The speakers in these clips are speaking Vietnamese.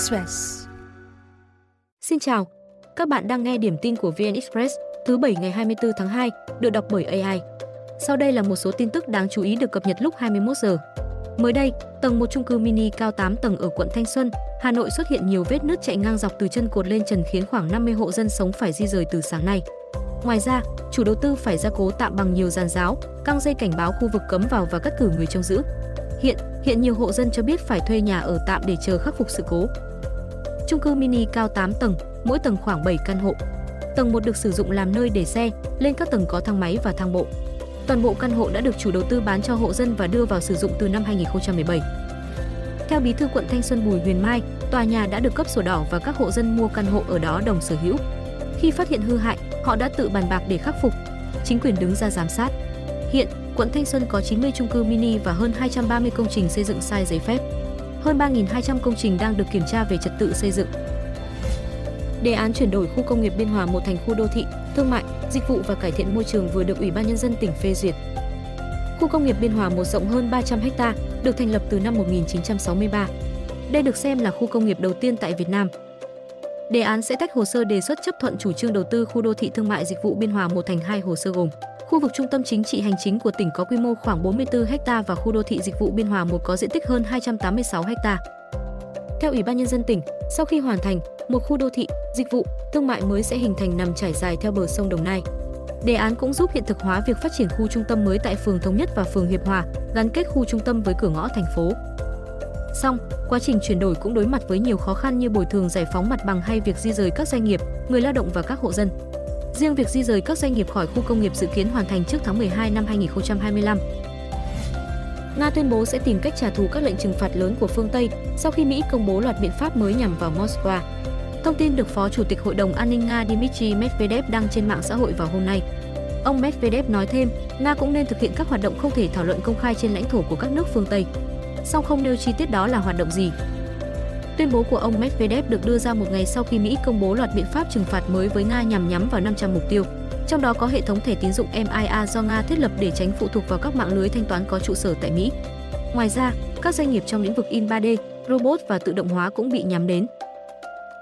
Express. Xin chào, các bạn đang nghe điểm tin của VN Express thứ bảy ngày 24 tháng 2, được đọc bởi AI. Sau đây là một số tin tức đáng chú ý được cập nhật lúc 21 giờ. Mới đây, tầng một chung cư mini cao 8 tầng ở quận Thanh Xuân, Hà Nội xuất hiện nhiều vết nứt chạy ngang dọc từ chân cột lên trần khiến khoảng 50 hộ dân sống phải di rời từ sáng nay. Ngoài ra, chủ đầu tư phải gia cố tạm bằng nhiều giàn giáo, căng dây cảnh báo khu vực cấm vào và cắt cử người trông giữ. Hiện, hiện nhiều hộ dân cho biết phải thuê nhà ở tạm để chờ khắc phục sự cố. Chung cư mini cao 8 tầng, mỗi tầng khoảng 7 căn hộ. Tầng 1 được sử dụng làm nơi để xe, lên các tầng có thang máy và thang bộ. Toàn bộ căn hộ đã được chủ đầu tư bán cho hộ dân và đưa vào sử dụng từ năm 2017. Theo Bí thư quận Thanh Xuân Bùi Huyền Mai, tòa nhà đã được cấp sổ đỏ và các hộ dân mua căn hộ ở đó đồng sở hữu. Khi phát hiện hư hại, họ đã tự bàn bạc để khắc phục. Chính quyền đứng ra giám sát. Hiện, quận Thanh Xuân có 90 chung cư mini và hơn 230 công trình xây dựng sai giấy phép. Hơn 3.200 công trình đang được kiểm tra về trật tự xây dựng. Đề án chuyển đổi khu công nghiệp Biên Hòa một thành khu đô thị, thương mại, dịch vụ và cải thiện môi trường vừa được Ủy ban nhân dân tỉnh phê duyệt. Khu công nghiệp Biên Hòa một rộng hơn 300 ha, được thành lập từ năm 1963. Đây được xem là khu công nghiệp đầu tiên tại Việt Nam. Đề án sẽ tách hồ sơ đề xuất chấp thuận chủ trương đầu tư khu đô thị thương mại dịch vụ Biên Hòa một thành hai hồ sơ gồm Khu vực trung tâm chính trị hành chính của tỉnh có quy mô khoảng 44 ha và khu đô thị dịch vụ Biên Hòa một có diện tích hơn 286 ha. Theo Ủy ban nhân dân tỉnh, sau khi hoàn thành, một khu đô thị, dịch vụ, thương mại mới sẽ hình thành nằm trải dài theo bờ sông Đồng Nai. Đề án cũng giúp hiện thực hóa việc phát triển khu trung tâm mới tại phường Thống Nhất và phường Hiệp Hòa, gắn kết khu trung tâm với cửa ngõ thành phố. Song, quá trình chuyển đổi cũng đối mặt với nhiều khó khăn như bồi thường giải phóng mặt bằng hay việc di rời các doanh nghiệp, người lao động và các hộ dân. Riêng việc di rời các doanh nghiệp khỏi khu công nghiệp dự kiến hoàn thành trước tháng 12 năm 2025. Nga tuyên bố sẽ tìm cách trả thù các lệnh trừng phạt lớn của phương Tây sau khi Mỹ công bố loạt biện pháp mới nhằm vào Moscow. Thông tin được Phó Chủ tịch Hội đồng An ninh Nga Dmitry Medvedev đăng trên mạng xã hội vào hôm nay. Ông Medvedev nói thêm, Nga cũng nên thực hiện các hoạt động không thể thảo luận công khai trên lãnh thổ của các nước phương Tây. Song không nêu chi tiết đó là hoạt động gì. Tuyên bố của ông Medvedev được đưa ra một ngày sau khi Mỹ công bố loạt biện pháp trừng phạt mới với Nga nhằm nhắm vào 500 mục tiêu. Trong đó có hệ thống thẻ tín dụng MIA do Nga thiết lập để tránh phụ thuộc vào các mạng lưới thanh toán có trụ sở tại Mỹ. Ngoài ra, các doanh nghiệp trong lĩnh vực in 3D, robot và tự động hóa cũng bị nhắm đến.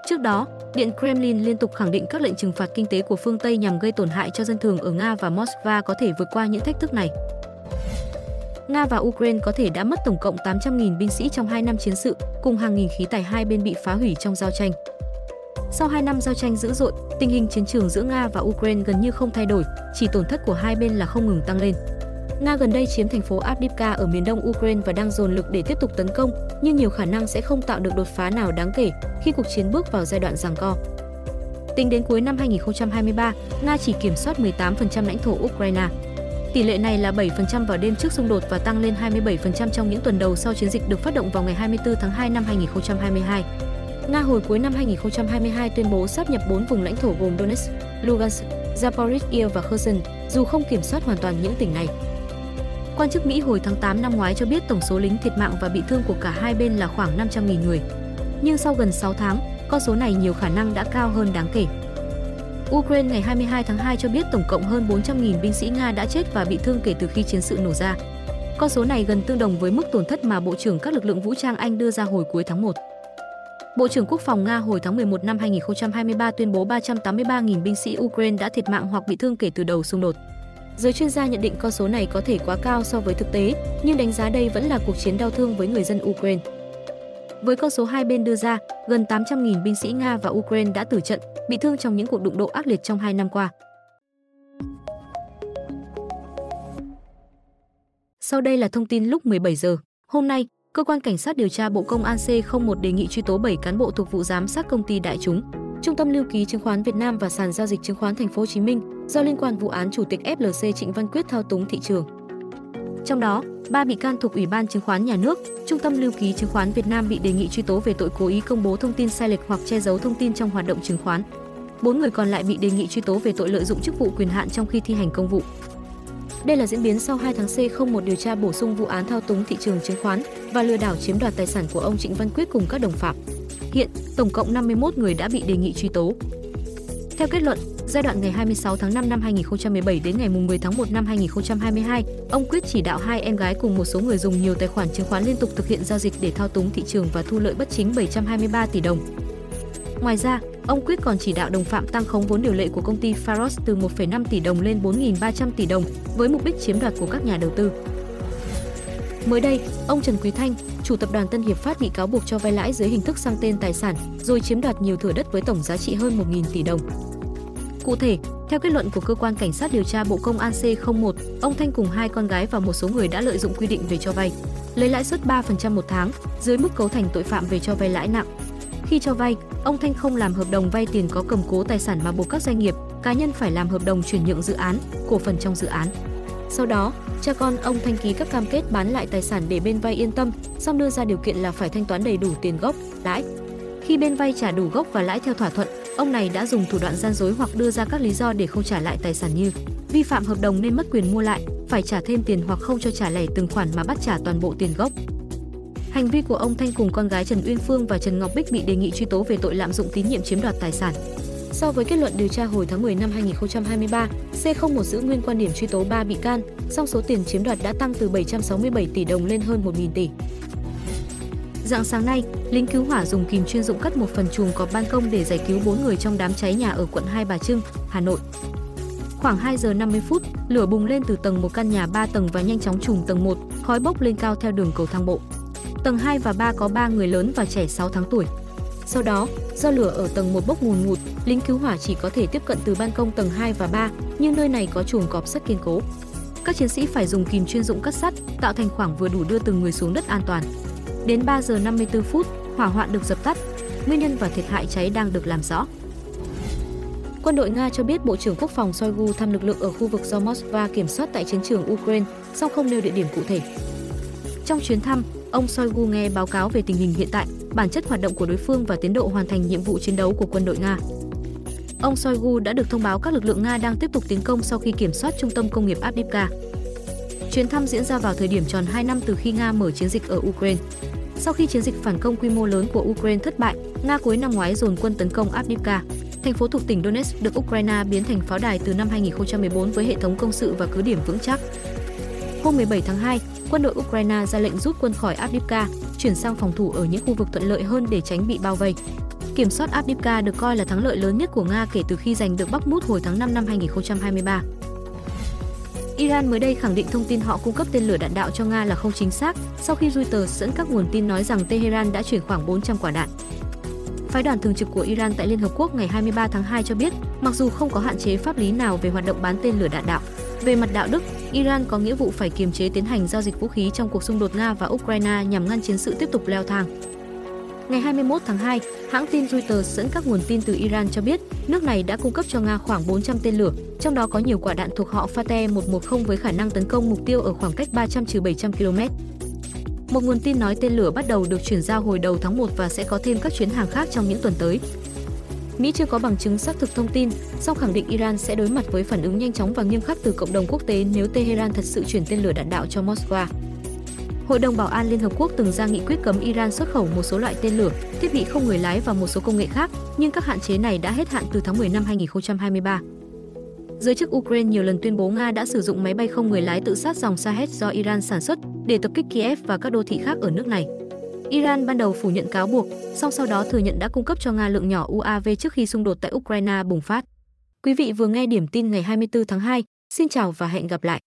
Trước đó, Điện Kremlin liên tục khẳng định các lệnh trừng phạt kinh tế của phương Tây nhằm gây tổn hại cho dân thường ở Nga và Moscow có thể vượt qua những thách thức này. Nga và Ukraine có thể đã mất tổng cộng 800.000 binh sĩ trong 2 năm chiến sự, cùng hàng nghìn khí tài hai bên bị phá hủy trong giao tranh. Sau 2 năm giao tranh dữ dội, tình hình chiến trường giữa Nga và Ukraine gần như không thay đổi, chỉ tổn thất của hai bên là không ngừng tăng lên. Nga gần đây chiếm thành phố Avdiivka ở miền đông Ukraine và đang dồn lực để tiếp tục tấn công, nhưng nhiều khả năng sẽ không tạo được đột phá nào đáng kể khi cuộc chiến bước vào giai đoạn giằng co. Tính đến cuối năm 2023, Nga chỉ kiểm soát 18% lãnh thổ Ukraine. Tỷ lệ này là 7% vào đêm trước xung đột và tăng lên 27% trong những tuần đầu sau chiến dịch được phát động vào ngày 24 tháng 2 năm 2022. Nga hồi cuối năm 2022 tuyên bố sáp nhập 4 vùng lãnh thổ gồm Donetsk, Lugansk, Zaporizhia và Kherson, dù không kiểm soát hoàn toàn những tỉnh này. Quan chức Mỹ hồi tháng 8 năm ngoái cho biết tổng số lính thiệt mạng và bị thương của cả hai bên là khoảng 500.000 người. Nhưng sau gần 6 tháng, con số này nhiều khả năng đã cao hơn đáng kể. Ukraine ngày 22 tháng 2 cho biết tổng cộng hơn 400.000 binh sĩ Nga đã chết và bị thương kể từ khi chiến sự nổ ra. Con số này gần tương đồng với mức tổn thất mà Bộ trưởng các lực lượng vũ trang Anh đưa ra hồi cuối tháng 1. Bộ trưởng Quốc phòng Nga hồi tháng 11 năm 2023 tuyên bố 383.000 binh sĩ Ukraine đã thiệt mạng hoặc bị thương kể từ đầu xung đột. Giới chuyên gia nhận định con số này có thể quá cao so với thực tế, nhưng đánh giá đây vẫn là cuộc chiến đau thương với người dân Ukraine. Với con số hai bên đưa ra, gần 800.000 binh sĩ Nga và Ukraine đã tử trận, bị thương trong những cuộc đụng độ ác liệt trong hai năm qua. Sau đây là thông tin lúc 17 giờ. Hôm nay, cơ quan cảnh sát điều tra Bộ Công an C01 đề nghị truy tố 7 cán bộ thuộc vụ giám sát công ty Đại chúng, Trung tâm lưu ký chứng khoán Việt Nam và sàn giao dịch chứng khoán Thành phố Hồ Chí Minh do liên quan vụ án chủ tịch FLC Trịnh Văn Quyết thao túng thị trường. Trong đó, ba bị can thuộc Ủy ban Chứng khoán Nhà nước, Trung tâm lưu ký chứng khoán Việt Nam bị đề nghị truy tố về tội cố ý công bố thông tin sai lệch hoặc che giấu thông tin trong hoạt động chứng khoán. Bốn người còn lại bị đề nghị truy tố về tội lợi dụng chức vụ quyền hạn trong khi thi hành công vụ. Đây là diễn biến sau 2 tháng C01 điều tra bổ sung vụ án thao túng thị trường chứng khoán và lừa đảo chiếm đoạt tài sản của ông Trịnh Văn Quyết cùng các đồng phạm. Hiện, tổng cộng 51 người đã bị đề nghị truy tố. Theo kết luận, Giai đoạn ngày 26 tháng 5 năm 2017 đến ngày 10 tháng 1 năm 2022, ông quyết chỉ đạo hai em gái cùng một số người dùng nhiều tài khoản chứng khoán liên tục thực hiện giao dịch để thao túng thị trường và thu lợi bất chính 723 tỷ đồng. Ngoài ra, ông Quyết còn chỉ đạo đồng phạm tăng khống vốn điều lệ của công ty Faros từ 1,5 tỷ đồng lên 4.300 tỷ đồng với mục đích chiếm đoạt của các nhà đầu tư. Mới đây, ông Trần Quý Thanh, chủ tập đoàn Tân Hiệp Phát bị cáo buộc cho vay lãi dưới hình thức sang tên tài sản, rồi chiếm đoạt nhiều thửa đất với tổng giá trị hơn 1.000 tỷ đồng. Cụ thể, theo kết luận của cơ quan cảnh sát điều tra Bộ Công an C01, ông Thanh cùng hai con gái và một số người đã lợi dụng quy định về cho vay, lấy lãi suất 3% một tháng, dưới mức cấu thành tội phạm về cho vay lãi nặng. Khi cho vay, ông Thanh không làm hợp đồng vay tiền có cầm cố tài sản mà buộc các doanh nghiệp, cá nhân phải làm hợp đồng chuyển nhượng dự án, cổ phần trong dự án. Sau đó, cha con ông Thanh ký các cam kết bán lại tài sản để bên vay yên tâm, song đưa ra điều kiện là phải thanh toán đầy đủ tiền gốc, lãi. Khi bên vay trả đủ gốc và lãi theo thỏa thuận, ông này đã dùng thủ đoạn gian dối hoặc đưa ra các lý do để không trả lại tài sản như vi phạm hợp đồng nên mất quyền mua lại, phải trả thêm tiền hoặc không cho trả lẻ từng khoản mà bắt trả toàn bộ tiền gốc. Hành vi của ông Thanh cùng con gái Trần Uyên Phương và Trần Ngọc Bích bị đề nghị truy tố về tội lạm dụng tín nhiệm chiếm đoạt tài sản. So với kết luận điều tra hồi tháng 10 năm 2023, C01 giữ nguyên quan điểm truy tố 3 bị can, song số tiền chiếm đoạt đã tăng từ 767 tỷ đồng lên hơn 1.000 tỷ. Dạng sáng nay, lính cứu hỏa dùng kìm chuyên dụng cắt một phần chuồng có ban công để giải cứu 4 người trong đám cháy nhà ở quận Hai Bà Trưng, Hà Nội. Khoảng 2 giờ 50 phút, lửa bùng lên từ tầng một căn nhà 3 tầng và nhanh chóng trùm tầng 1, khói bốc lên cao theo đường cầu thang bộ. Tầng 2 và 3 có 3 người lớn và trẻ 6 tháng tuổi. Sau đó, do lửa ở tầng 1 bốc ngùn ngụt, lính cứu hỏa chỉ có thể tiếp cận từ ban công tầng 2 và 3, nhưng nơi này có chuồng cọp sắt kiên cố. Các chiến sĩ phải dùng kìm chuyên dụng cắt sắt, tạo thành khoảng vừa đủ đưa từng người xuống đất an toàn. Đến 3 giờ 54 phút, hỏa hoạn được dập tắt. Nguyên nhân và thiệt hại cháy đang được làm rõ. Quân đội Nga cho biết Bộ trưởng Quốc phòng Shoigu thăm lực lượng ở khu vực do Moscow kiểm soát tại chiến trường Ukraine, song không nêu địa điểm cụ thể. Trong chuyến thăm, ông Shoigu nghe báo cáo về tình hình hiện tại, bản chất hoạt động của đối phương và tiến độ hoàn thành nhiệm vụ chiến đấu của quân đội Nga. Ông Shoigu đã được thông báo các lực lượng Nga đang tiếp tục tiến công sau khi kiểm soát trung tâm công nghiệp Avdiivka. Chuyến thăm diễn ra vào thời điểm tròn 2 năm từ khi Nga mở chiến dịch ở Ukraine. Sau khi chiến dịch phản công quy mô lớn của Ukraine thất bại, Nga cuối năm ngoái dồn quân tấn công Avdiivka, thành phố thuộc tỉnh Donetsk được Ukraine biến thành pháo đài từ năm 2014 với hệ thống công sự và cứ điểm vững chắc. Hôm 17 tháng 2, quân đội Ukraine ra lệnh rút quân khỏi Avdiivka, chuyển sang phòng thủ ở những khu vực thuận lợi hơn để tránh bị bao vây. Kiểm soát Avdiivka được coi là thắng lợi lớn nhất của Nga kể từ khi giành được Bắc Mút hồi tháng 5 năm 2023. Iran mới đây khẳng định thông tin họ cung cấp tên lửa đạn đạo cho Nga là không chính xác sau khi Reuters dẫn các nguồn tin nói rằng Tehran đã chuyển khoảng 400 quả đạn. Phái đoàn thường trực của Iran tại Liên Hợp Quốc ngày 23 tháng 2 cho biết, mặc dù không có hạn chế pháp lý nào về hoạt động bán tên lửa đạn đạo, về mặt đạo đức, Iran có nghĩa vụ phải kiềm chế tiến hành giao dịch vũ khí trong cuộc xung đột Nga và Ukraine nhằm ngăn chiến sự tiếp tục leo thang. Ngày 21 tháng 2, hãng tin Reuters dẫn các nguồn tin từ Iran cho biết nước này đã cung cấp cho Nga khoảng 400 tên lửa, trong đó có nhiều quả đạn thuộc họ Fateh 110 với khả năng tấn công mục tiêu ở khoảng cách 300-700 km. Một nguồn tin nói tên lửa bắt đầu được chuyển giao hồi đầu tháng 1 và sẽ có thêm các chuyến hàng khác trong những tuần tới. Mỹ chưa có bằng chứng xác thực thông tin, song khẳng định Iran sẽ đối mặt với phản ứng nhanh chóng và nghiêm khắc từ cộng đồng quốc tế nếu Tehran thật sự chuyển tên lửa đạn đạo cho Moscow. Hội đồng Bảo an Liên Hợp Quốc từng ra nghị quyết cấm Iran xuất khẩu một số loại tên lửa, thiết bị không người lái và một số công nghệ khác, nhưng các hạn chế này đã hết hạn từ tháng 10 năm 2023. Giới chức Ukraine nhiều lần tuyên bố Nga đã sử dụng máy bay không người lái tự sát dòng Shahed do Iran sản xuất để tập kích Kiev và các đô thị khác ở nước này. Iran ban đầu phủ nhận cáo buộc, song sau đó thừa nhận đã cung cấp cho Nga lượng nhỏ UAV trước khi xung đột tại Ukraine bùng phát. Quý vị vừa nghe điểm tin ngày 24 tháng 2. Xin chào và hẹn gặp lại.